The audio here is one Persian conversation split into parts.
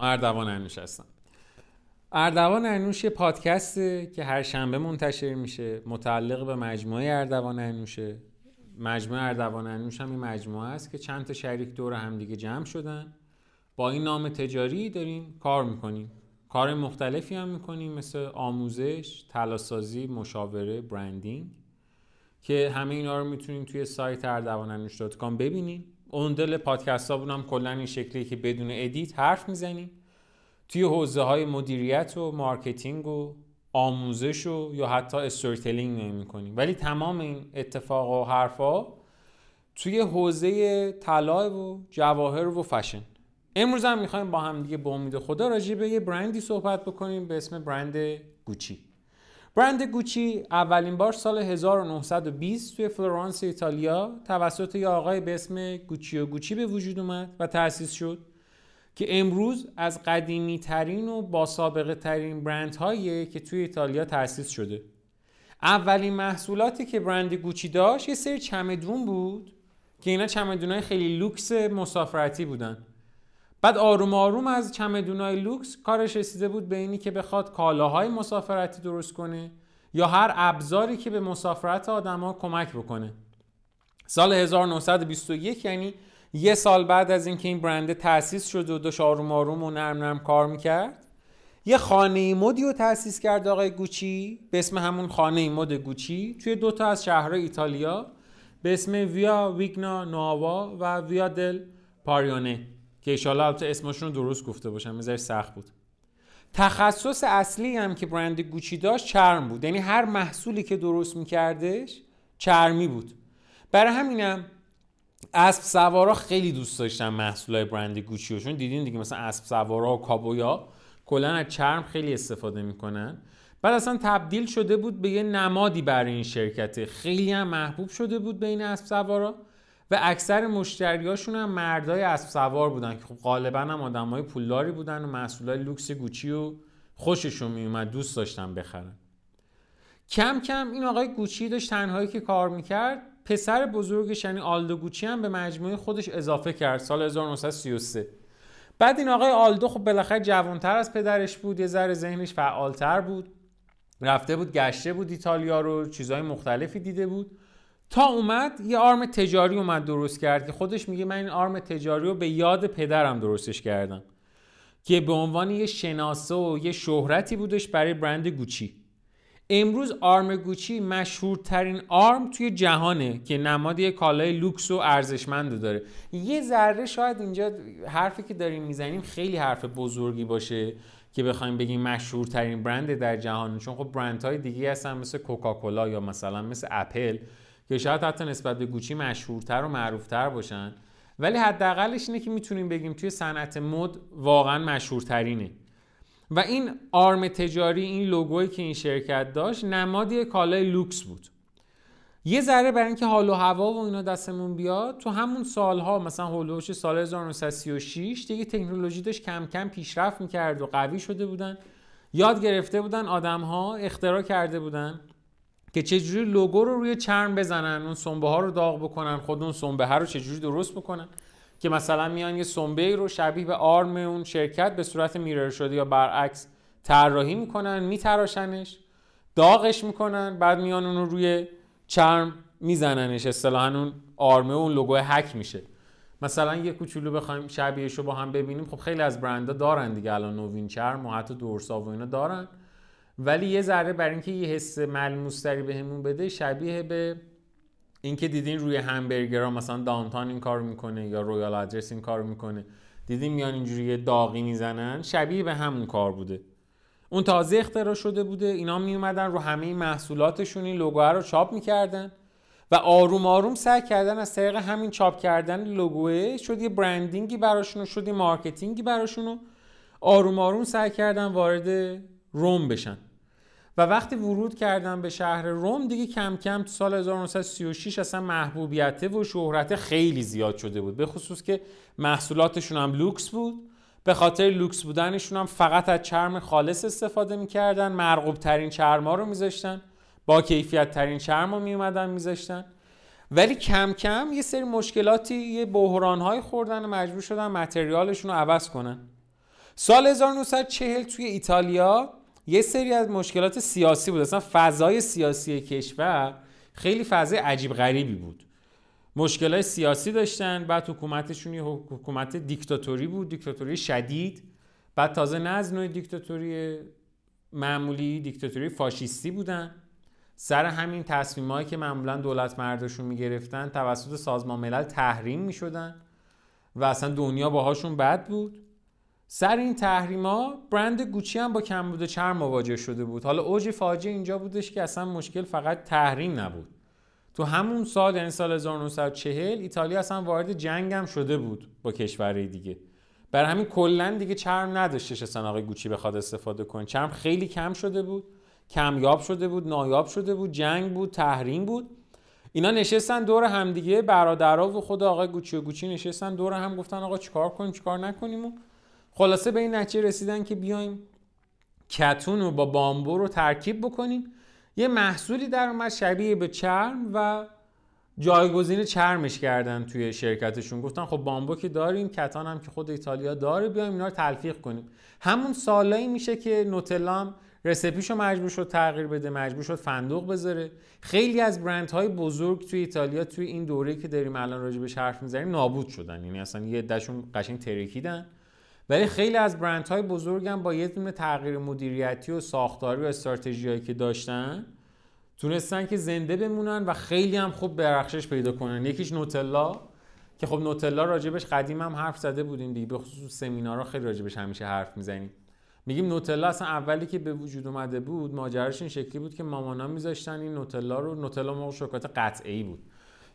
اردوان انوش هستم اردوان انوش یه پادکسته که هر شنبه منتشر میشه متعلق به مجموعه اردوان انوشه مجموعه اردوان انوش هم این مجموعه است که چند تا شریک دور هم دیگه جمع شدن. با این نام تجاری داریم کار می‌کنیم. کار مختلفی هم می‌کنیم مثل آموزش، تلاسازی، مشاوره، برندینگ که همه اینا رو می‌تونیم توی سایت اردوانانوش.com ببینیم اون دل پادکست هم کلا این شکلی که بدون ادیت حرف می‌زنیم توی حوزه های مدیریت و marketing و آموزش و یا حتی storytelling نمی کنیم ولی تمام این اتفاق و حرفا توی حوزه طلا و جواهر و فشن. امروز هم می‌خوایم با هم دیگه به امید خدا راجع به یه برندی صحبت بکنیم به اسم برند گوچی. برند گوچی اولین بار سال 1920 توی فلورانس ایتالیا توسط یه آقای به اسم گوچیو گوچی به وجود اومد و تأسیس شد که امروز از قدیمی ترین و با سابقه ترین برند هایی که توی ایتالیا تأسیس شده. اولین محصولاتی که برند گوچی داشت یه سری چمدون بود که اینا چمدون خیلی لوکس مسافرتی بودن. بعد آروم آروم از چمدونای لوکس کارش رسیده بود به اینی که بخواد کالاهای مسافرتی درست کنه یا هر ابزاری که به مسافرت آدما کمک بکنه. سال 1921 یعنی یه سال بعد از اینکه این برنده تأسیس شد و داشت آروم آروم و نرم نرم کار می‌کرد یه خانه مدی رو تأسیس کرد آقای گوچی به اسم همون خانه مد گوچی توی دوتا از شهرهای ایتالیا به اسم ویا ویگنا نواوا و ویا دل پاریونه. که ایشالا البته اسمشون رو درست گفته باشم مزار سخت بود. تخصص اصلی هم که برند گوچی داشت چرم بود. یعنی هر محصولی که درست میکردش چرمی بود. برای همینم اسب سوارا خیلی دوست داشتن محصولای برند گوچی چون دیدین دیگه مثلا اسب سوارا و کابویا کلا از چرم خیلی استفاده می‌کنن. بعد اصلا تبدیل شده بود به یه نمادی برای این شرکته. خیلی هم محبوب شده بود بین اسب سوارا. و اکثر مشتریاشون هم مردای اسب سوار بودن که خب غالبا هم آدمای پولداری بودن و محصولای لوکس گوچی و خوششون میومد دوست داشتن بخرن. کم کم این آقای گوچی داشت تنهایی که کار می‌کرد پسر بزرگش یعنی آلدو گوچی هم به مجموعه خودش اضافه کرد سال 1933 بعد این آقای آلدو خب بالاخره جوانتر از پدرش بود یه ذره ذهنش فعالتر بود. رفته بود گشته بود ایتالیا رو چیزهای مختلفی دیده بود. تا اومد یه آرم تجاری اومد درست کرد که خودش میگه من این آرم تجاری رو به یاد پدرم درستش کردم که به عنوان یه شناسه و یه شهرتی بودش برای برند گوچی. امروز آرم گوچی مشهورترین آرم توی جهانه که نماد یه کالای لوکس و ارزشمند داره. یه ذره شاید اینجا حرفی که داریم می‌زنیم خیلی حرف بزرگی باشه که بخوایم بگیم مشهورترین برند در جهان. چون خب برندهای دیگه هستن مثل کوکاکولا یا مثلا مثل اپل. که شاید حتی نسبت به گوچی مشهورتر و معروفتر باشن. ولی حداقلش اینه که می‌تونیم بگیم توی صنعت مد واقعا مشهورترینه. و این آرم تجاری این لوگویی که این شرکت داشت نمادی کالای لوکس بود. یه ذره برای اینکه حال و هوا و اینا دستمون بیاد تو همون سالها مثلا هولوش سال 1936 دیگه تکنولوژی داشت کم کم پیشرفت می‌کرد و قوی شده بودن. یاد گرفته بودن آدم ها اختراع کرده بودن. که چجوری لوگو رو روی چرم بزنن اون سنبه ها رو داغ بکنن خود اون سنبه ها رو چجوری درست بکنن؟ که مثلا میان یه سنبه رو شبیه به آرم اون شرکت به صورت میرر شده یا برعکس طراحی می‌کنن میتراشنش داغش می‌کنن بعد میان اون رو روی چرم میزننش. اصطلاحا اون آرمه اون لوگو هک میشه. مثلا یه کوچولو بخوایم شبیهش رو با هم ببینیم خب خیلی از برندها دارن دیگه الان نوین چرم و حتی دورسا و اینا دارن. ولی یه ذره برای اینکه یه حس ملموستری بهمون بده شبیه به اینکه دیدین روی همبرگرها مثلا دانتان این کار می‌کنه یا رویال ادرس این کار می‌کنه. دیدین میان اینجوری داغی می‌زنن؟ شبیه به همون کار بوده. اون تازه اختراع شده بوده اینا میومدن رو همه محصولاتشون این لوگوها رو چاپ می‌کردن و آروم آروم سعی کردن از طریق همین چاپ کردن لوگوه شد یه branding ی براشون شد یه marketing ی براشون آروم آروم سعی کردن وارد روم بشن. و وقتی ورود کردن به شهر روم دیگه کم کم تو سال 1936 اصلا محبوبیت و شهرت خیلی زیاد شده بود. به خصوص که محصولاتشون هم لوکس بود. به خاطر لوکس بودنشون هم فقط از چرم خالص استفاده می‌کردن مرغوب ترین چرما رو میذاشتن با کیفیت ترین چرم رو میومدن میذاشتن. ولی کم کم یه سری مشکلاتی یه بحران های خوردن و مجبور شدن material شون رو عوض کنن. سال 1940 توی ایتالیا یه سری از مشکلات سیاسی بود. اصلا فضای سیاسی کشور خیلی فضای عجیب غریبی بود. مشکلات سیاسی داشتن بعد حکومتشون یه حکومت دیکتاتوری بود دیکتاتوری شدید. بعد تازه نه از نوع دیکتاتوری معمولی دیکتاتوری فاشیستی بودن. سر همین تصمیمایی که معمولا دولت مرداشون می‌گرفتن توسط سازمان ملل تحریم می‌شدن و اصلا دنیا باهاشون بد بود. سر این تحریما برند گوچی هم با کمبود چرم مواجه شده بود. حالا اوج فاجعه اینجا بودش که اصلا مشکل فقط تحریم نبود. تو همون سال یعنی سال 1940 ایتالیا اصلا وارد جنگ هم شده بود با کشورهای دیگه. بر همین کلا دیگه چرم نداشتش اصلا آقای گوچی بخواد استفاده کنه. چرم خیلی کم شده بود کمیاب شده بود نایاب شده بود جنگ بود تحریم بود. اینا نشستن دور همدیگه برادرها و خود آقای گوچی و گوچی نشستن دور هم گفتن آقا چیکار کنیم چیکار نکنیم خلاصه به این نتیجه رسیدن که بیایم کتون رو با بامبو رو ترکیب بکنیم. یه محصولی در اومد شبیه به چرم و جایگزین چرمش کردن توی شرکتشون. گفتن خب بامبو که داریم کتان هم که خود ایتالیا داره بیایم اینا رو تلفیق کنیم. همون سالایی میشه که نوتلام رسپیشو مجبور شد تغییر بده مجبور شد فندوق بذاره. خیلی از برندهای بزرگ توی ایتالیا توی این دوره که داریم الان راجع بهش حرف می‌زنیم نابود شدن. یعنی اصلا یه عدهشون قشنگ ترکیدن. ولی خیلی از برندهای بزرگ هم با یه دونه تغییر مدیریتی و ساختاری و استراتژیایی که داشتن تونستن که زنده بمونن و خیلی هم خوب برخشش پیدا کنن. یکیش نوتلا که خب نوتلا راجبش قدیم هم حرف زده بودیم دیگه به خصوص سمینارها خیلی راجبش همیشه حرف می‌زنیم. میگیم نوتلا اصلا اولی که به وجود اومده بود ماجراش این شکلی بود که مامانا میذاشتن این نوتلا رو نوتلا ما شکلات قطعی بود.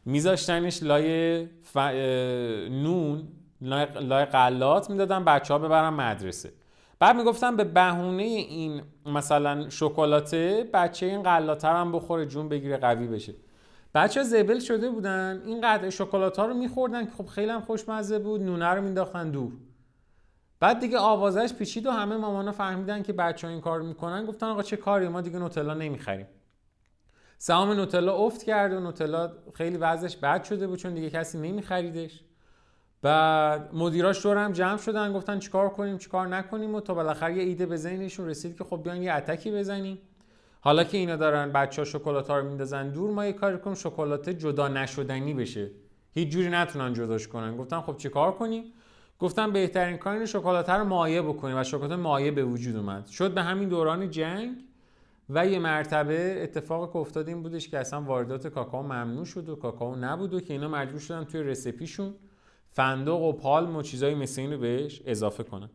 میذاشتنش لای ف... نون لای قلات می‌دادن بچه ها ببرن مدرسه. بعد می‌گفتن به بهونه این مثلا شکلاته بچه این قلاته هم بخوره جون بگیره قوی بشه. بچه زبل شده بودن. این قطعه شکلات ها رو میخوردن که خب خیلی هم خوشمزه بود. نونه رو مینداختن دور. بعد دیگه آوازش پیچید و همه مامانا فهمیدن که بچه ها این کار می‌کنن. گفتن آقا چه کاری؟ ما دیگه نوتلا نمی‌خریم. سهام نوتلا افت کرد و نوتلا خیلی وضعش بد شده بود چون دیگه کسی نمیخریدش. بعد مدیراش دور هم جمع شدن گفتن چیکار کنیم چیکار نکنیم و تا بالاخره یه ایده به ذهنشون رسید که خب بیاین یه اتکی بزنیم. حالا که اینا دارن بچه ها شکلات ها رو میندازن دور ما یه کاری کنیم شکلات جدا نشدنی بشه. هیچ جوری نتونن جداش کنن. گفتن خب چیکار کنیم؟ گفتن بهترین کار اینه شکلات رو مایع بکنیم و شکلات مایع به وجود اومد. شد به همین دوران جنگ و یه مرتبه اتفاق که افتاد این بودش که اصلا واردات کاکائو ممنوع شد و کاکائو نبود و که اینا مجبور شدن توی رسپیشون فندق و پالم و چیزایی مثل این رو بهش اضافه کنن.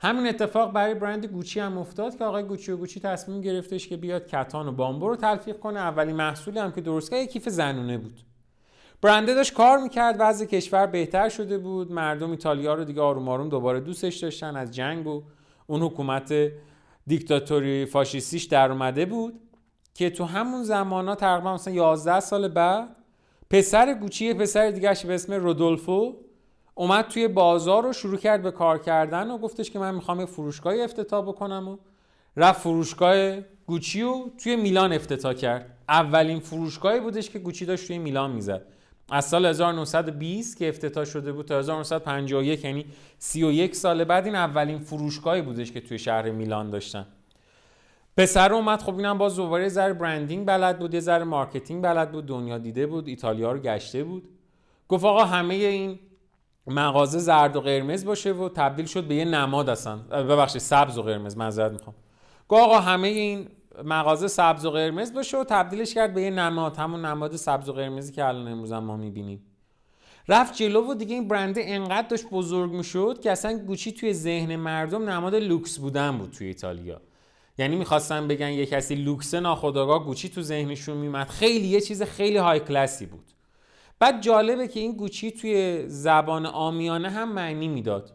همین اتفاق برای برند گوچی هم افتاد که آقای گوچی و گوچی تصمیم گرفتش که بیاد کتان و بامبو رو تلفیق کنه. اولین محصولی هم که درست کرد کیف زنونه بود. برنده داشت کار می‌کرد وضع کشور بهتر شده بود. مردم ایتالیا رو دیگه آروم آروم دوباره دوستش داشتن از جنگ و اون حکومت دیکتاتوری فاشیستیش در اومده بود که تو همون زمان ها تقریبا مثلا 11 سال بعد پسر گوچی پسر دیگرش به اسم رودولفو اومد توی بازار رو شروع کرد به کار کردن و گفتش که من می‌خوام یه فروشگاهی افتتاح بکنم و رفت فروشگاه گوچی و توی میلان افتتاح کرد. اولین فروشگاهی بودش که گوچی داشت توی میلان می‌زد. از سال 1920 که افتتاح شده بود تا 1951 یعنی 31 سال بعد این اولین فروشگاهی بودش که توی شهر میلان داشتن. پسر اومد خب اینم باز دوباره ذره branding بلد بود یه ذره marketing بلد بود دنیا دیده بود ایتالیا رو گشته بود. گفت آقا همه این مغازه زرد و قرمز باشه و تبدیل شد به یه نماد اصلا. ببخشید سبز و قرمز معذرت می‌خوام. گفت آقا همه این مغازه سبز و قرمز باشه و تبدیلش کرد به یه نماد همون نماد سبز و قرمزی که الان امروز ما می‌بینیم. رفت جلو و دیگه این برنده انقدر داشت بزرگ می‌شد که اصلا گوچی توی ذهن مردم نماد لوکس بودن بود توی ایتالیا. یعنی می‌خواستن بگن یه کسی لوکس ناخودآگاه گوچی تو ذهنشون میمد. خیلی یه چیز خیلی high class ی بود. بعد جالبه که این گوچی توی زبان عامیانه هم معنی می‌داد.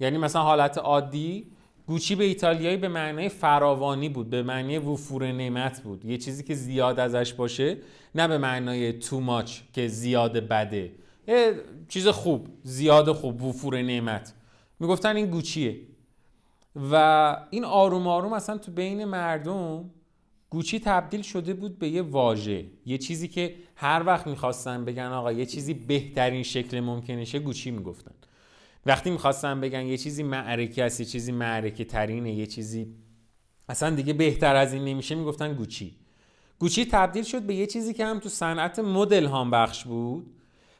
یعنی مثلا حالت عادی گوچی به ایتالیایی به معنای فراوانی بود به معنی وفور نعمت بود. یه چیزی که زیاد ازش باشه نه به معنای تو ماچ که زیاد بده. یه چیز خوب زیاد خوب وفور نعمت. می‌گفتن این گوچیه. و این آروم آروم اصلا تو بین مردم گوچی تبدیل شده بود به یه واژه. یه چیزی که هر وقت می‌خواستن بگن آقا یه چیزی بهترین شکل ممکنشه گوچی می‌گفتن. وقتی می‌خواستن بگن یه چیزی معرکه است یه چیزی معرکه ترینه یه چیزی اصلا دیگه بهتر از این نمیشه می‌گفتن گوچی. گوچی تبدیل شد به یه چیزی که هم تو صنعت مدل هم بخش بود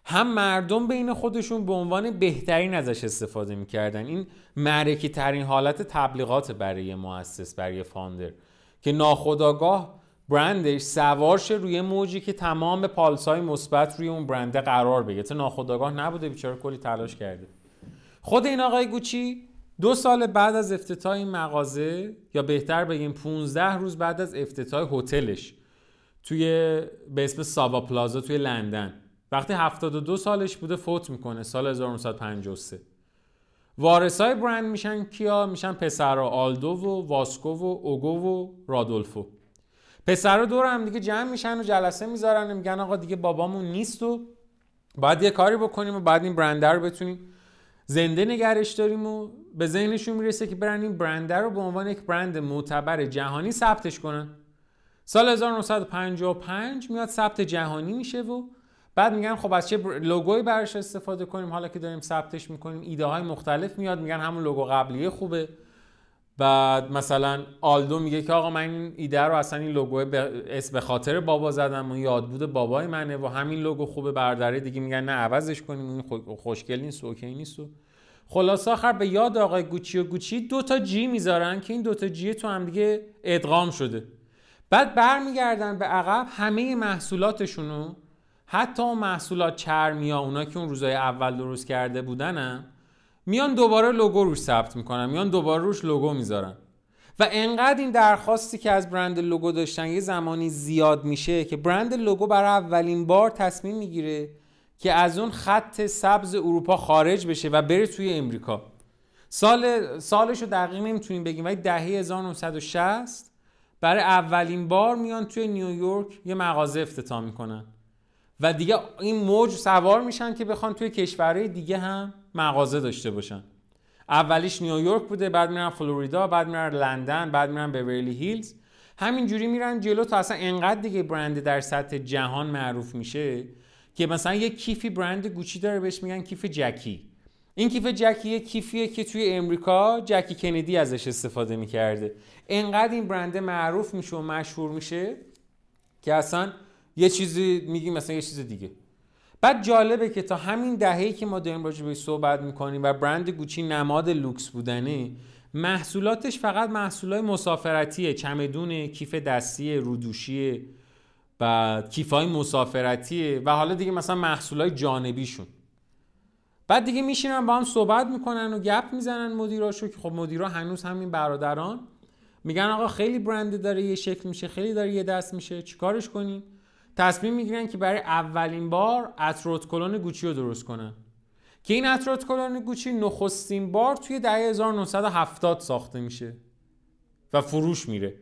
هم مردم بین خودشون به عنوان بهترین ازش استفاده می‌کردن. این معرکی ترین حالت تبلیغات برای مؤسس برای فاندر. که ناخداگاه برندش سوارش روی موجی که تمام پالسای مثبت روی اون برنده قرار بگیره. تا ناخداگاه نبوده بیچاره کلی تلاش کرده. خود این آقای گوچی دو سال بعد از افتتاح این مغازه یا بهتر بگیم 15 روز بعد از افتتاح هتلش توی به اسم ساوا پلازا توی لندن. وقتی 72 سالش بوده فوت می‌کنه سال 1953 وارثای برند میشن کیا؟ میشن پسرا آلدو و واسکو و اوگو و رادولفو. پسرا دور هم دیگه جمع میشن و جلسه می‌ذارن. و میگن آقا دیگه بابامون نیست و باید یه کاری بکنیم و بعد این برنده رو بتونیم زنده نگرش داریم و به ذهنشون می‌رسه که برن این برنده رو به عنوان یک برند معتبر جهانی ثبتش کنن. سال 1955 میاد ثبت جهانی میشه و بعد میگن خب از چه لوگویی براش استفاده کنیم؟ حالا که داریم ثبتش می‌کنیم ایده های مختلف میاد میگن همون لوگو قبلیه خوبه. بعد مثلا آلدو میگه که آقا من این ایده رو اصلا این لوگو به خاطر بابا زدم و یادبود بابای منه و همین لوگو خوبه برداره دیگه. میگن نه عوضش کنیم. این خوشگل نیست اوکی نیست و خلاص آخر به یاد آقای گوچی و گوچی دو تا جی می‌ذارن که این دو تا جی تو هم دیگه ادغام شده. بعد برمیگردن به عقب همه محصولاتشونو حتی اون محصولات ها اونا که اون روزای اول درست کرده بودنم میان دوباره لوگو روش ثبت می‌کنن میان دوباره روش لوگو می‌ذارن. و انقدر این درخواستی که از برند لوگو داشتن یه زمانی زیاد میشه که برند لوگو برای اولین بار تصمیم می‌گیره که از اون خط سبز اروپا خارج بشه و بره توی امریکا. سال سالش رو دقیق نمی‌تونیم بگیم ولی دهه 1960 برای اولین بار میان توی نیویورک یه مغازه افتتاح می‌کنن. و دیگه این موج سوار میشن که بخوان توی کشورهای دیگه هم مغازه داشته باشن. اولیش نیویورک بوده بعد میرن فلوریدا بعد میرن لندن بعد میرن بورلی هیلز. همینجوری میرن جلو تا اصلا انقدر دیگه برند در سطح جهان معروف میشه که مثلا یه کیفی برند گوچی داره بهش میگن کیف جکی. این کیف جکی یه کیفیه که توی امریکا جکی کندی ازش استفاده می‌کرده. انقدر این برنده معروف میشه و مشهور میشه که اصلا یه چیزی میگیم مثلا یه چیز دیگه. بعد جالبه که تا همین دهه‌ای که ما داریم راجع به صحبت می‌کنیم و برند گوچی نماد لوکس بودنه محصولاتش فقط محصولات مسافرتیه. چمدون کیف دستی رودوشی بعد کیفای مسافرتیه و حالا دیگه مثلا محصولای جانبیشون. بعد دیگه میشینن با هم صحبت می‌کنن و گپ می‌زنن مدیراشو که خب مدیرا هنوز همین برادران. میگن آقا خیلی برند داره یه شکل میشه خیلی داره یه دست میشه. چیکارش کنیم؟ تصمیم می‌گیرن که برای اولین بار اتروت کلون گوچی رو درست کنن. که این اتروت کلون گوچی نخستین بار توی دهه 1970 ساخته میشه و فروش میره.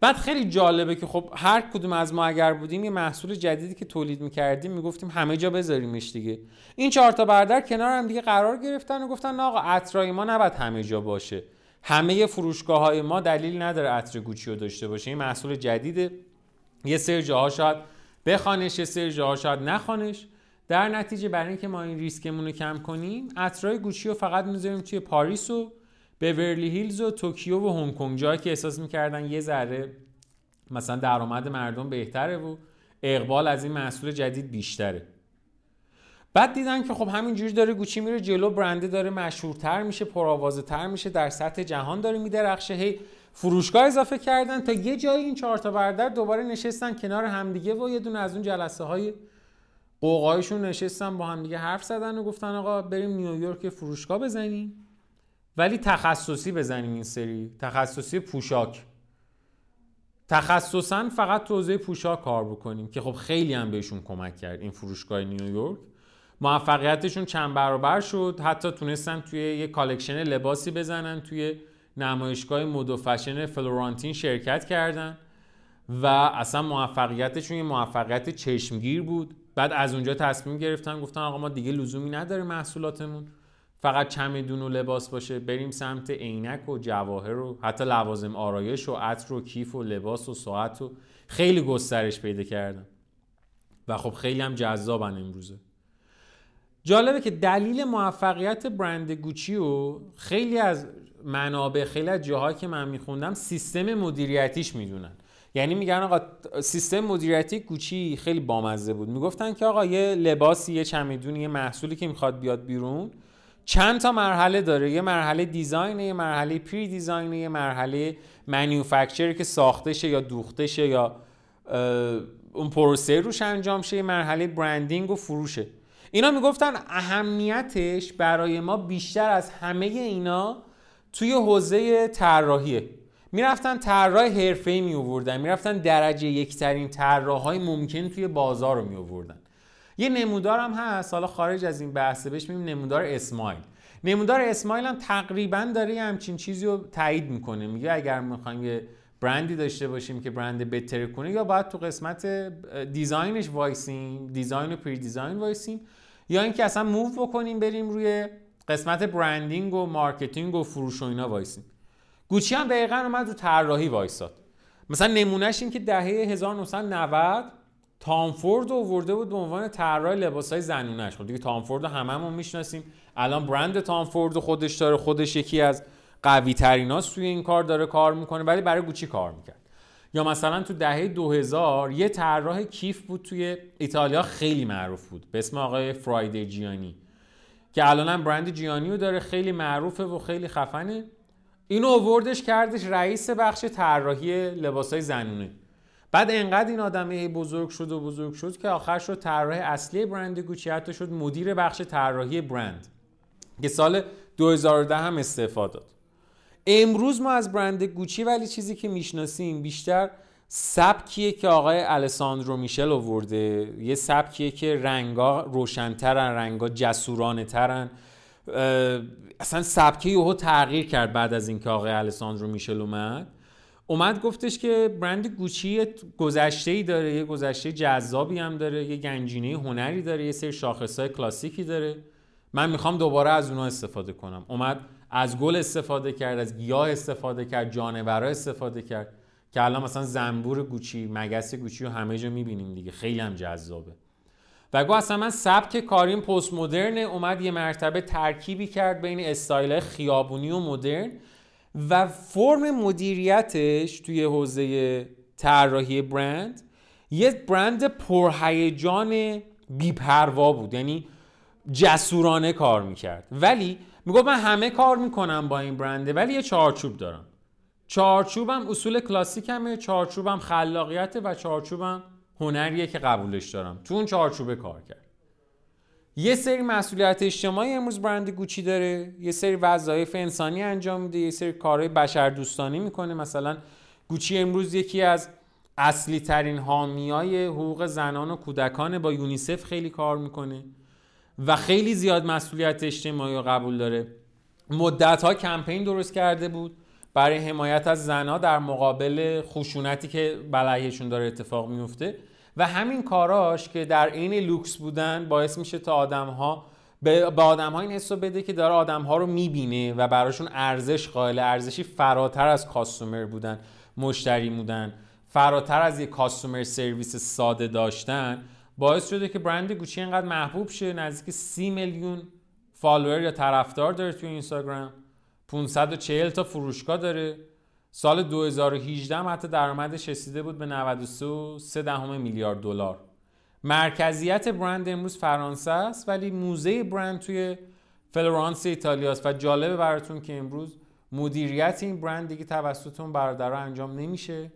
بعد خیلی جالبه که خب هر کدوم از ما اگر بودیم یه محصول جدیدی که تولید می‌کردیم می‌گفتیم همه جا بذاریمش دیگه. این چهار تا بردر کنار هم دیگه قرار گرفتن و گفتن آقا عطرای ما نباید همه جا باشه. همه فروشگاه های ما دلیل نداره عطر گوچی رو داشته باشه. این محصول جدیده. یه سری جاها شاید بخوانش یه شاید نخوانش. در نتیجه برای اینکه ما این ریسکمون رو کم کنیم عطرای گوچی رو فقط می‌ذاریم توی پاریس و بورلی هیلز و توکیو و هنگ کنگ جایی که احساس می‌کردن یه ذره مثلا درآمد مردم بهتره و اقبال از این محصول جدید بیشتره. بعد دیدن که خب همینجوری داره گوچی میره جلو برنده داره مشهورتر میشه پرآوازه تر میشه در سطح جهان داره میدرخشه هی فروشگاه اضافه کردن تا یه جایی این چهار تا برادر دوباره نشستن کنار همدیگه و یه دونه از اون جلسه های غوغاییشون نشستن با همدیگه حرف زدن و گفتن آقا بریم نیویورک فروشگاه بزنیم. ولی تخصصی بزنیم این سری. تخصصی پوشاک. تخصصا فقط تو پوشاک کار بکنیم که خب خیلی هم بهشون کمک کرد این فروشگاه نیویورک. موفقیتشون چند برابر شد. حتی تونستن توی یه collection لباسی بزنن توی نمایشگاه مد و فشن فلورانتین شرکت کردن و اصلا موفقیتشون یه موفقیت چشمگیر بود. بعد از اونجا تصمیم گرفتن گفتن آقا ما دیگه لزومی نداره محصولاتمون. فقط چمدون و لباس باشه بریم سمت عینک و جواهر و حتی لوازم آرایش و عطر و کیف و لباس و ساعت و خیلی گسترش پیدا کردن. و خب خیلی هم جذابن امروزه. جالبه که دلیل موفقیت برند گوچی و خیلی از منابع خیلی از جاهایی که من میخوندم سیستم مدیریتیش می‌دونن. یعنی میگن آقا سیستم مدیریتی گوچی خیلی بامزه بود. می‌گفتن که آقا یه لباسی یه چمیدونی یه محصولی که می‌خواد بیاد بیرون چند تا مرحله داره. یه مرحله دیزاینه یه مرحله پری دیزاینه یه مرحله منیوفکچر که ساخته شه یا دوخته شه یا اون پروسه روش انجام شه. یه مرحله برندینگ و فروشه. اینا می‌گفتن اهمیتش برای ما بیشتر از همه اینا توی حوزه طراحیه. می‌رفتن طراح حرفه‌ای می آوردن می‌رفتن درجه یکترین طراحای ممکن توی بازار رو می آوردن یه هم هست حالا خارج از این بحثه بهش میگیم نمودار smile نمودار smile هم تقریبا داره همچین چیزی رو تایید می‌کنه. میگه اگر می‌خوایم یه برندی داشته باشیم که برند بهتر کنه یا باید تو قسمت design ش وایسیم design و pre-design وایسیم یا اینکه اصلا move بکنیم بریم روی قسمت branding و marketing و فروش و اینا وایسیم. گوچی هم دقیقا اومد رو طراحی وایساد. مثلا نمونهش این که دهه 1990 تامفورد رو ورده بود به عنوان طراح لباسای زنونش خب دیگه تامفورد رو هممون می‌شناسیم. الان برند تامفورد خودش داره خودش یکی از قوی تریناست توی این کار داره کار می‌کنه ولی برای گوچی کار می‌کرد. یا مثلا تو دهه 2000 یه طراح کیف بود توی ایتالیا خیلی معروف بود. به اسم آقای فریدا جیانینی. که الان هم برند جیانی رو داره خیلی معروفه و خیلی خفنه. اینو اووردش کردش رئیس بخش طراحی لباسای زنونه. بعد انقدر این آدمه بزرگ شد و بزرگ شد که آخر شد طراح اصلی برند گوچی حتی شد مدیر بخش طراحی برند که سال 2010 هم استعفا داد. امروز ما از برند گوچی ولی چیزی که می‌شناسیم بیشتر سبکیه که آقای الساندرو میشل آورده. یه سبکیه که رنگا روشنترن رنگا جسورانه ترن اصلا سبکه یهو تغییر کرد بعد از اینکه آقای الساندرو میشل اومد. اومد گفتش که برند گوچی گذشته ای داره یه گذشته جذابی هم داره یه گنجینه هنری داره یه سری شاخصهای کلاسیکی داره. من می‌خوام دوباره از اونها استفاده کنم. اومد از گل استفاده کرد از گیاه استفاده کرد جانورا استفاده کرد. که الان مثلا زنبور گوچی مگس گوچی رو همه جا می‌بینیم دیگه. خیلی هم جذابه. و گو اصلا من سبک کاریم پست مدرن اومد یه مرتبه ترکیبی کرد بین استایل خیابونی و مدرن و فرم مدیریتش توی حوزه طراحی برند یه برند پرهیجان بیپروا بود. یعنی جسورانه کار می‌کرد. ولی می‌گفت من همه کار می‌کنم با این برنده ولی یه چارچوب دارم. چارچوبم اصول کلاسیکمه چارچوبم خلاقیت و چارچوبم هنریه که قبولش دارم. تو اون چارچوبه کار کرد. یه سری مسئولیت اجتماعی امروز برند گوچی داره یه سری وظایف انسانی انجام میده یه سری کارهای بشر دوستانی می‌کنه. مثلا گوچی امروز یکی از اصلی ترین حامیای حقوق زنان و کودکان با یونیسف خیلی کار می‌کنه و خیلی زیاد مسئولیت اجتماعی رو قبول داره. مدت ها کمپین درست کرده بود. برای حمایت از زنها در مقابل خشونتی که بلایشون داره اتفاق میفته و همین کاراش که در عین لوکس بودن باعث میشه تا آدم ها به آدم ها این حسو بده که داره آدم ها رو می‌بینه و براشون ارزش قائل ارزشی فراتر از customer بودن مشتری بودن فراتر از یک customer service ساده داشتن باعث شده که برند گوچی اینقدر محبوب شه نزدیک سی میلیون فالوور یا طرفدار داره توی اینستاگرام. 540 تا فروشگاه داره. سال 2018 هم حتی درآمدش رسیده بود به 93 دهم میلیارد دلار. مرکزیت برند امروز فرانسه است ولی موزه برند توی فلورانس ایتالیاست و جالبه براتون که امروز مدیریت این برند دیگه توسط اون برادرها انجام نمیشه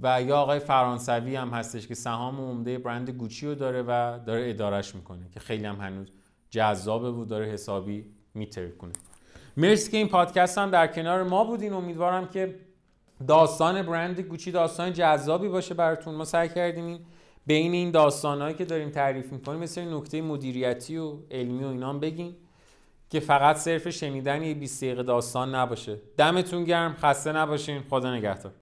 و یا آقای فرانسوی هم هستش که سهام عمده برند گوچی رو داره و داره ادارش می‌کنه که خیلی هم هنوز جذابه و داره حسابی میتر کنه مرسی که این پادکست هم در کنار ما بودین. امیدوارم که داستان برند گوچی داستان جذابی باشه براتون. ما سعی کردیم این بین این داستانهایی که داریم تعریف می‌کنیم مثل نکته مدیریتی و علمی و اینا بگیم که فقط صرف شنیدن یه 20 دقیقه داستان نباشه. دمتون گرم خسته نباشین. خدا نگهدار.